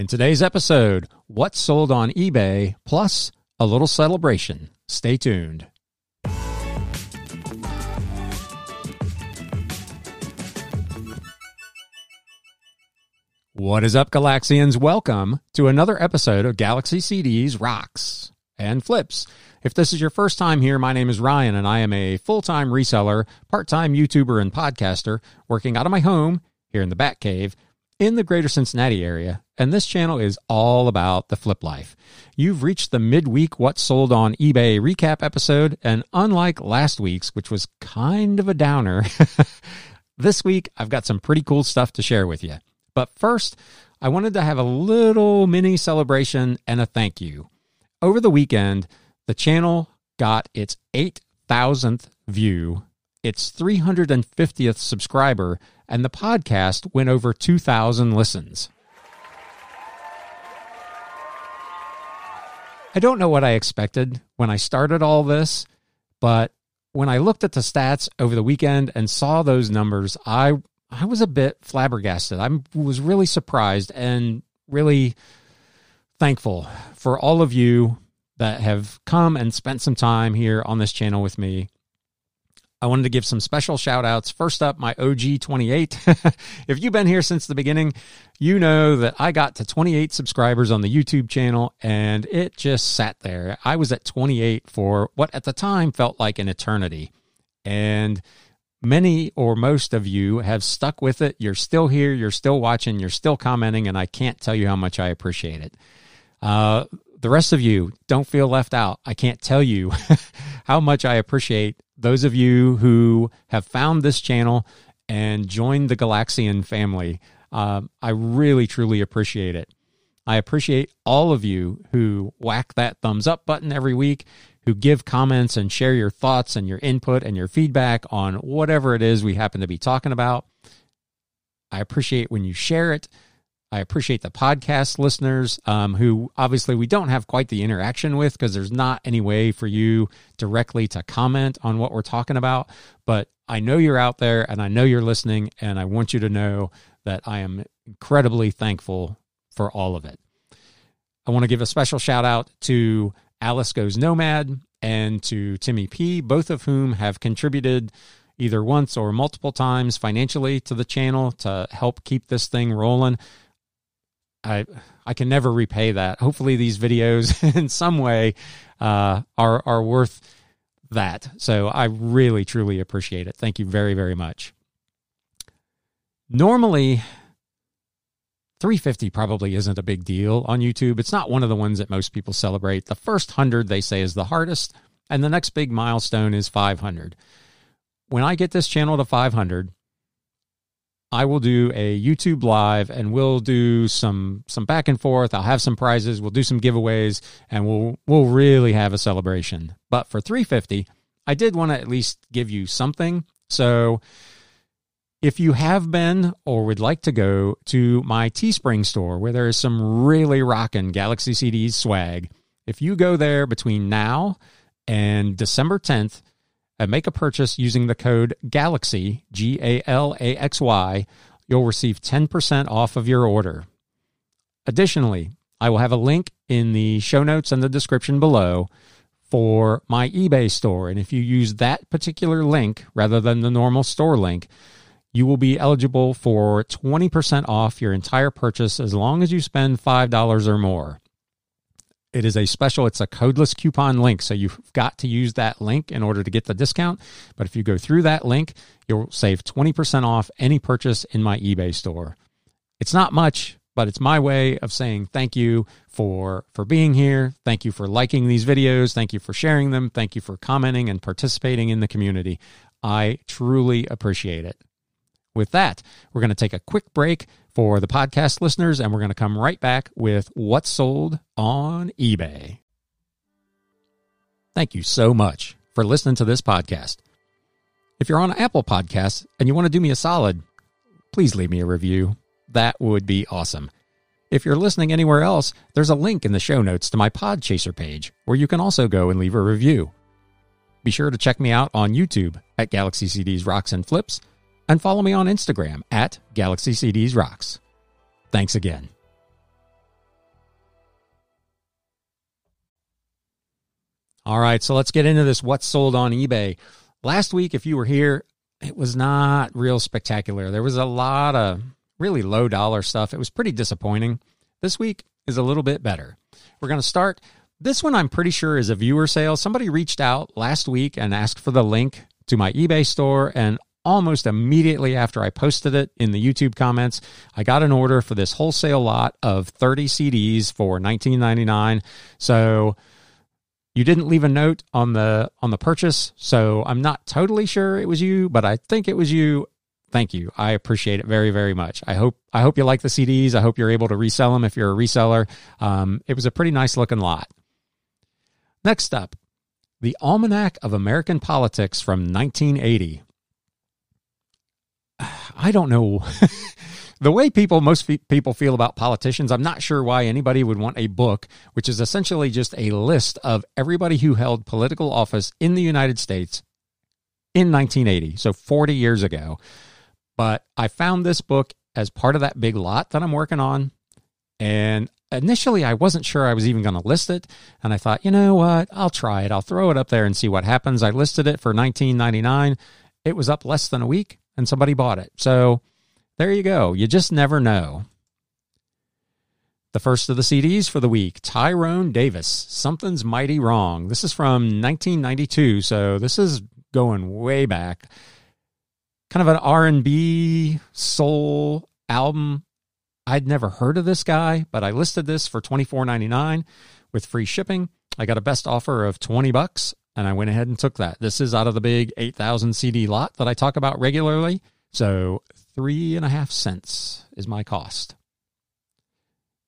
In today's episode, what's sold on eBay, plus a little celebration. Stay tuned. What is up, Galaxians? Welcome to another episode of Galaxy CDs Rocks and Flips. If this is your first time here, my name is Ryan, and I am a full time reseller, part time YouTuber, and podcaster working out of my home here in the Batcave in the greater Cincinnati area, and this channel is all about the flip life. You've reached the midweek What Sold on eBay recap episode, and unlike last week's, which was kind of a downer, this week I've got some pretty cool stuff to share with you. But first, I wanted to have a little mini celebration and a thank you. Over the weekend, the channel got its 8,000th view, its 350th subscriber, and the podcast went over 2,000 listens. I don't know what I expected when I started all this, but when I looked at the stats over the weekend and saw those numbers, I I was a bit flabbergasted. I was really surprised and really thankful for all of you that have come and spent some time here on this channel with me. I wanted to give some special shout outs. First up, my OG 28. if you've been here since the beginning, you know that I got to 28 subscribers on the YouTube channel and it just sat there. I was at 28 for what at the time felt like an eternity. And many or most of you have stuck with it. You're still here, you're still watching, you're still commenting, and I can't tell you how much I appreciate it. Uh, the rest of you don't feel left out. I can't tell you how much I appreciate those of you who have found this channel and joined the Galaxian family. Uh, I really, truly appreciate it. I appreciate all of you who whack that thumbs up button every week, who give comments and share your thoughts and your input and your feedback on whatever it is we happen to be talking about. I appreciate when you share it. I appreciate the podcast listeners um, who obviously we don't have quite the interaction with because there's not any way for you directly to comment on what we're talking about. But I know you're out there and I know you're listening, and I want you to know that I am incredibly thankful for all of it. I want to give a special shout out to Alice Goes Nomad and to Timmy P, both of whom have contributed either once or multiple times financially to the channel to help keep this thing rolling. I I can never repay that. Hopefully, these videos in some way uh, are are worth that. So I really truly appreciate it. Thank you very very much. Normally, 350 probably isn't a big deal on YouTube. It's not one of the ones that most people celebrate. The first 100 they say is the hardest, and the next big milestone is 500. When I get this channel to 500, I will do a YouTube live and we'll do some some back and forth. I'll have some prizes, we'll do some giveaways and we'll we'll really have a celebration. But for 350, I did want to at least give you something. So if you have been or would like to go to my Teespring store where there is some really rocking Galaxy CDs swag, if you go there between now and December 10th, and make a purchase using the code GALAXY, G A L A X Y, you'll receive 10% off of your order. Additionally, I will have a link in the show notes and the description below for my eBay store. And if you use that particular link rather than the normal store link, you will be eligible for 20% off your entire purchase as long as you spend $5 or more. It is a special, it's a codeless coupon link. So you've got to use that link in order to get the discount. But if you go through that link, you'll save 20% off any purchase in my eBay store. It's not much, but it's my way of saying thank you for for being here. Thank you for liking these videos. Thank you for sharing them. Thank you for commenting and participating in the community. I truly appreciate it. With that, we're going to take a quick break for the podcast listeners, and we're going to come right back with what's sold on eBay. Thank you so much for listening to this podcast. If you're on Apple Podcasts and you want to do me a solid, please leave me a review. That would be awesome. If you're listening anywhere else, there's a link in the show notes to my Podchaser page where you can also go and leave a review. Be sure to check me out on YouTube at Galaxy CDs Rocks and Flips and follow me on Instagram at Galaxy CDs Rocks. Thanks again. All right, so let's get into this what's sold on eBay. Last week, if you were here, it was not real spectacular. There was a lot of really low dollar stuff. It was pretty disappointing. This week is a little bit better. We're going to start. This one I'm pretty sure is a viewer sale. Somebody reached out last week and asked for the link to my eBay store, and almost immediately after I posted it in the YouTube comments, I got an order for this wholesale lot of 30 CDs for 19.99. So you didn't leave a note on the on the purchase, so I'm not totally sure it was you, but I think it was you. Thank you. I appreciate it very, very much. I hope I hope you like the CDs. I hope you're able to resell them if you're a reseller. Um, it was a pretty nice looking lot. Next up, the Almanac of American Politics from 1980. I don't know. the way people most people feel about politicians i'm not sure why anybody would want a book which is essentially just a list of everybody who held political office in the united states in 1980 so 40 years ago. But i found this book as part of that big lot that i'm working on and initially i wasn't sure i was even going to list it and i thought you know what? I'll try it. I'll throw it up there and see what happens. I listed it for 19.99 it was up less than a week and somebody bought it so there you go. You just never know. The first of the CDs for the week, Tyrone Davis, Something's Mighty Wrong. This is from 1992, so this is going way back. Kind of an R&B soul album. I'd never heard of this guy, but I listed this for $24.99 with free shipping. I got a best offer of 20 bucks and I went ahead and took that. This is out of the big 8,000 CD lot that I talk about regularly. So three and a half cents is my cost.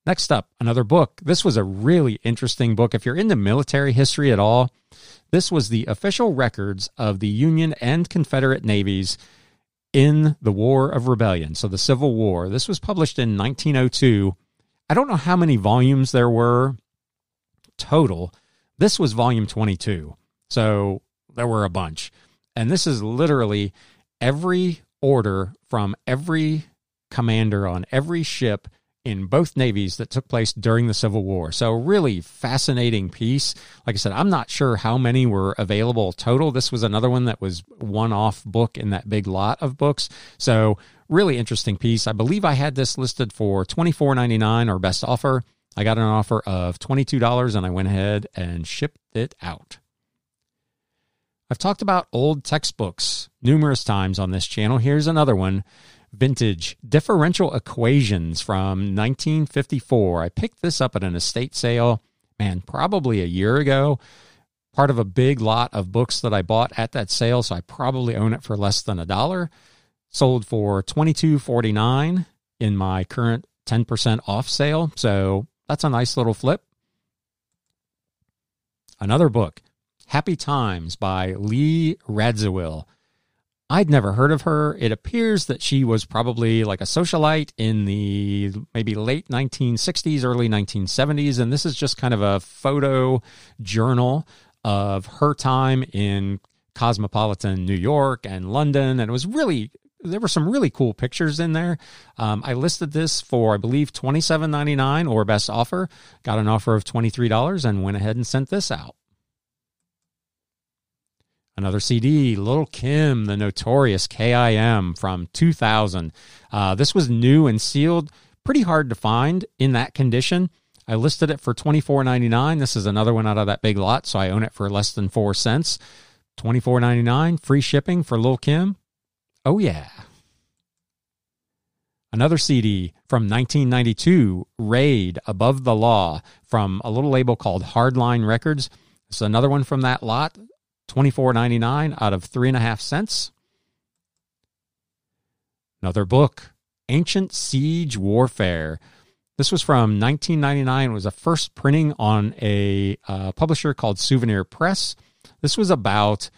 Next up, another book. This was a really interesting book. If you're into military history at all, this was the official records of the Union and Confederate navies in the War of Rebellion, so the Civil War. This was published in 1902. I don't know how many volumes there were total. This was volume 22, so there were a bunch. And this is literally every order from every commander on every ship in both navies that took place during the Civil War. So, really fascinating piece. Like I said, I'm not sure how many were available total. This was another one that was one off book in that big lot of books. So, really interesting piece. I believe I had this listed for $24.99 or best offer. I got an offer of $22 and I went ahead and shipped it out. I've talked about old textbooks numerous times on this channel. Here's another one vintage differential equations from 1954. I picked this up at an estate sale, man, probably a year ago. Part of a big lot of books that I bought at that sale, so I probably own it for less than a dollar. Sold for $22.49 in my current 10% off sale. So that's a nice little flip. Another book, Happy Times by Lee Radziwill. I'd never heard of her. It appears that she was probably like a socialite in the maybe late 1960s, early 1970s. And this is just kind of a photo journal of her time in cosmopolitan New York and London. And it was really, there were some really cool pictures in there. Um, I listed this for, I believe, $27.99 or best offer. Got an offer of $23 and went ahead and sent this out. Another CD, Little Kim, the notorious KIM from 2000. Uh, this was new and sealed, pretty hard to find in that condition. I listed it for $24.99. This is another one out of that big lot, so I own it for less than four cents. $24.99, free shipping for Lil' Kim. Oh, yeah. Another CD from 1992, Raid Above the Law, from a little label called Hardline Records. It's another one from that lot. $24.99 out of three and a half cents. Another book, Ancient Siege Warfare. This was from 1999. It was a first printing on a uh, publisher called Souvenir Press. This was about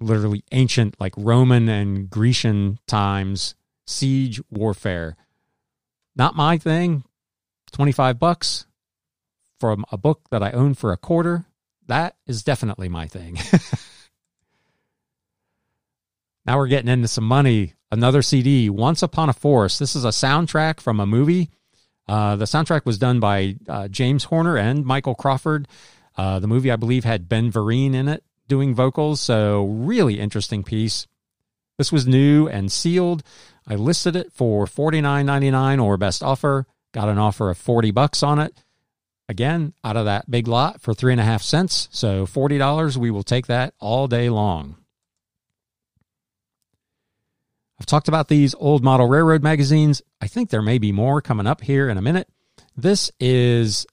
literally ancient, like Roman and Grecian times siege warfare. Not my thing. 25 bucks from a book that I own for a quarter that is definitely my thing. now we're getting into some money. Another CD, Once Upon a Forest. This is a soundtrack from a movie. Uh, the soundtrack was done by uh, James Horner and Michael Crawford. Uh, the movie, I believe, had Ben Vereen in it doing vocals, so really interesting piece. This was new and sealed. I listed it for $49.99 or best offer. Got an offer of 40 bucks on it. Again, out of that big lot for three and a half cents. So $40, we will take that all day long. I've talked about these old model railroad magazines. I think there may be more coming up here in a minute. This is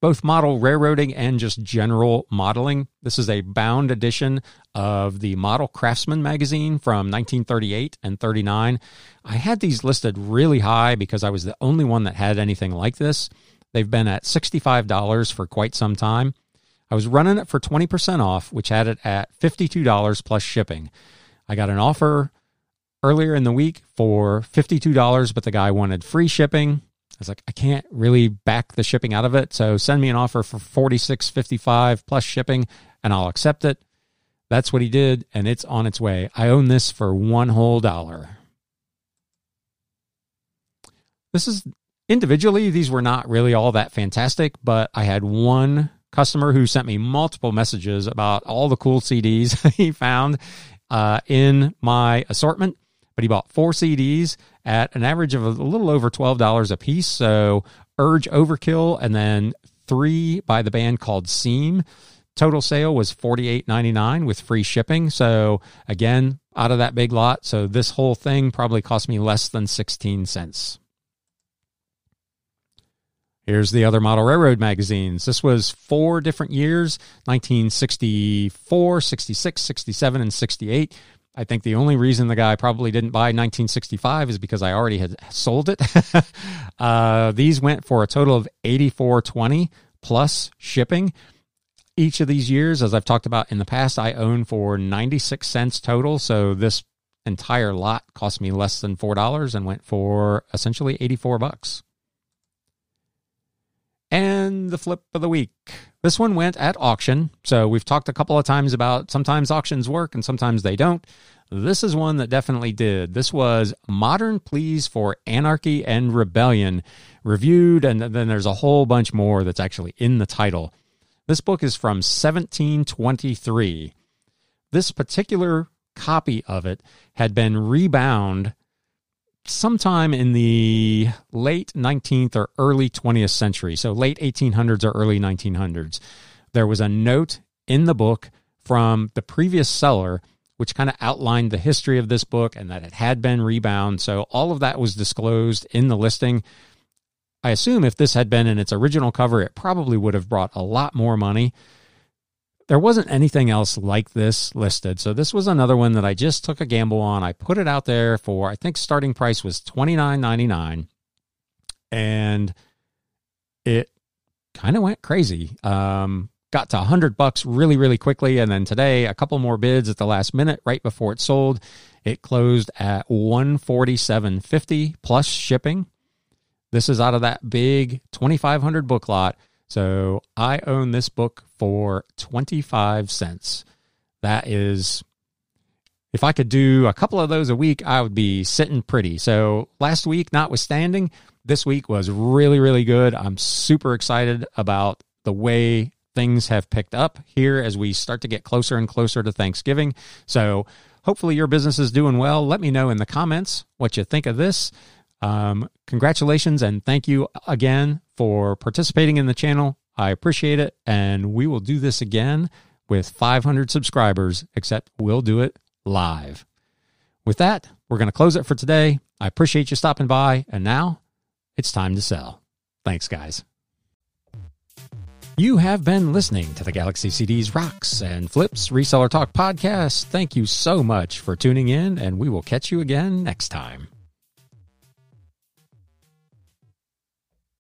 both model railroading and just general modeling. This is a bound edition of the Model Craftsman magazine from 1938 and 39. I had these listed really high because I was the only one that had anything like this. They've been at $65 for quite some time. I was running it for 20% off, which had it at $52 plus shipping. I got an offer earlier in the week for $52, but the guy wanted free shipping I was like, I can't really back the shipping out of it. So send me an offer for forty six fifty five plus shipping and I'll accept it. That's what he did, and it's on its way. I own this for one whole dollar. This is individually, these were not really all that fantastic, but I had one customer who sent me multiple messages about all the cool CDs he found uh, in my assortment but he bought four CDs at an average of a little over $12 a piece. So Urge Overkill and then three by the band called Seam. Total sale was $48.99 with free shipping. So again, out of that big lot. So this whole thing probably cost me less than 16 cents. Here's the other model railroad magazines. This was four different years 1964, 66, 67, and 68. I think the only reason the guy probably didn't buy 1965 is because I already had sold it. uh, these went for a total of 84.20 plus shipping. Each of these years, as I've talked about in the past, I own for 96 cents total. So this entire lot cost me less than $4 and went for essentially 84 bucks. And the flip of the week. This one went at auction. So we've talked a couple of times about sometimes auctions work and sometimes they don't. This is one that definitely did. This was Modern Pleas for Anarchy and Rebellion, reviewed, and then there's a whole bunch more that's actually in the title. This book is from 1723. This particular copy of it had been rebound sometime in the late 19th or early 20th century, so late 1800s or early 1900s, there was a note in the book from the previous seller which kind of outlined the history of this book and that it had been rebound. So all of that was disclosed in the listing. I assume if this had been in its original cover, it probably would have brought a lot more money. There wasn't anything else like this listed. So this was another one that I just took a gamble on. I put it out there for I think starting price was $29.99 and it kind of went crazy. Um, got to 100 bucks really really quickly and then today a couple more bids at the last minute right before it sold. It closed at 147.50 plus shipping. This is out of that big 2500 book lot so I own this book for 25 cents. That is, if I could do a couple of those a week, I would be sitting pretty. So last week, notwithstanding, this week was really, really good. I'm super excited about the way things have picked up here as we start to get closer and closer to Thanksgiving. So hopefully your business is doing well. Let me know in the comments what you think of this. Um, congratulations and thank you again for participating in the channel. I appreciate it. And we will do this again with 500 subscribers, except we'll do it live. With that, we're going to close it for today. I appreciate you stopping by. And now it's time to sell. Thanks, guys. You have been listening to the Galaxy CDs Rocks and Flips Reseller Talk podcast. Thank you so much for tuning in, and we will catch you again next time.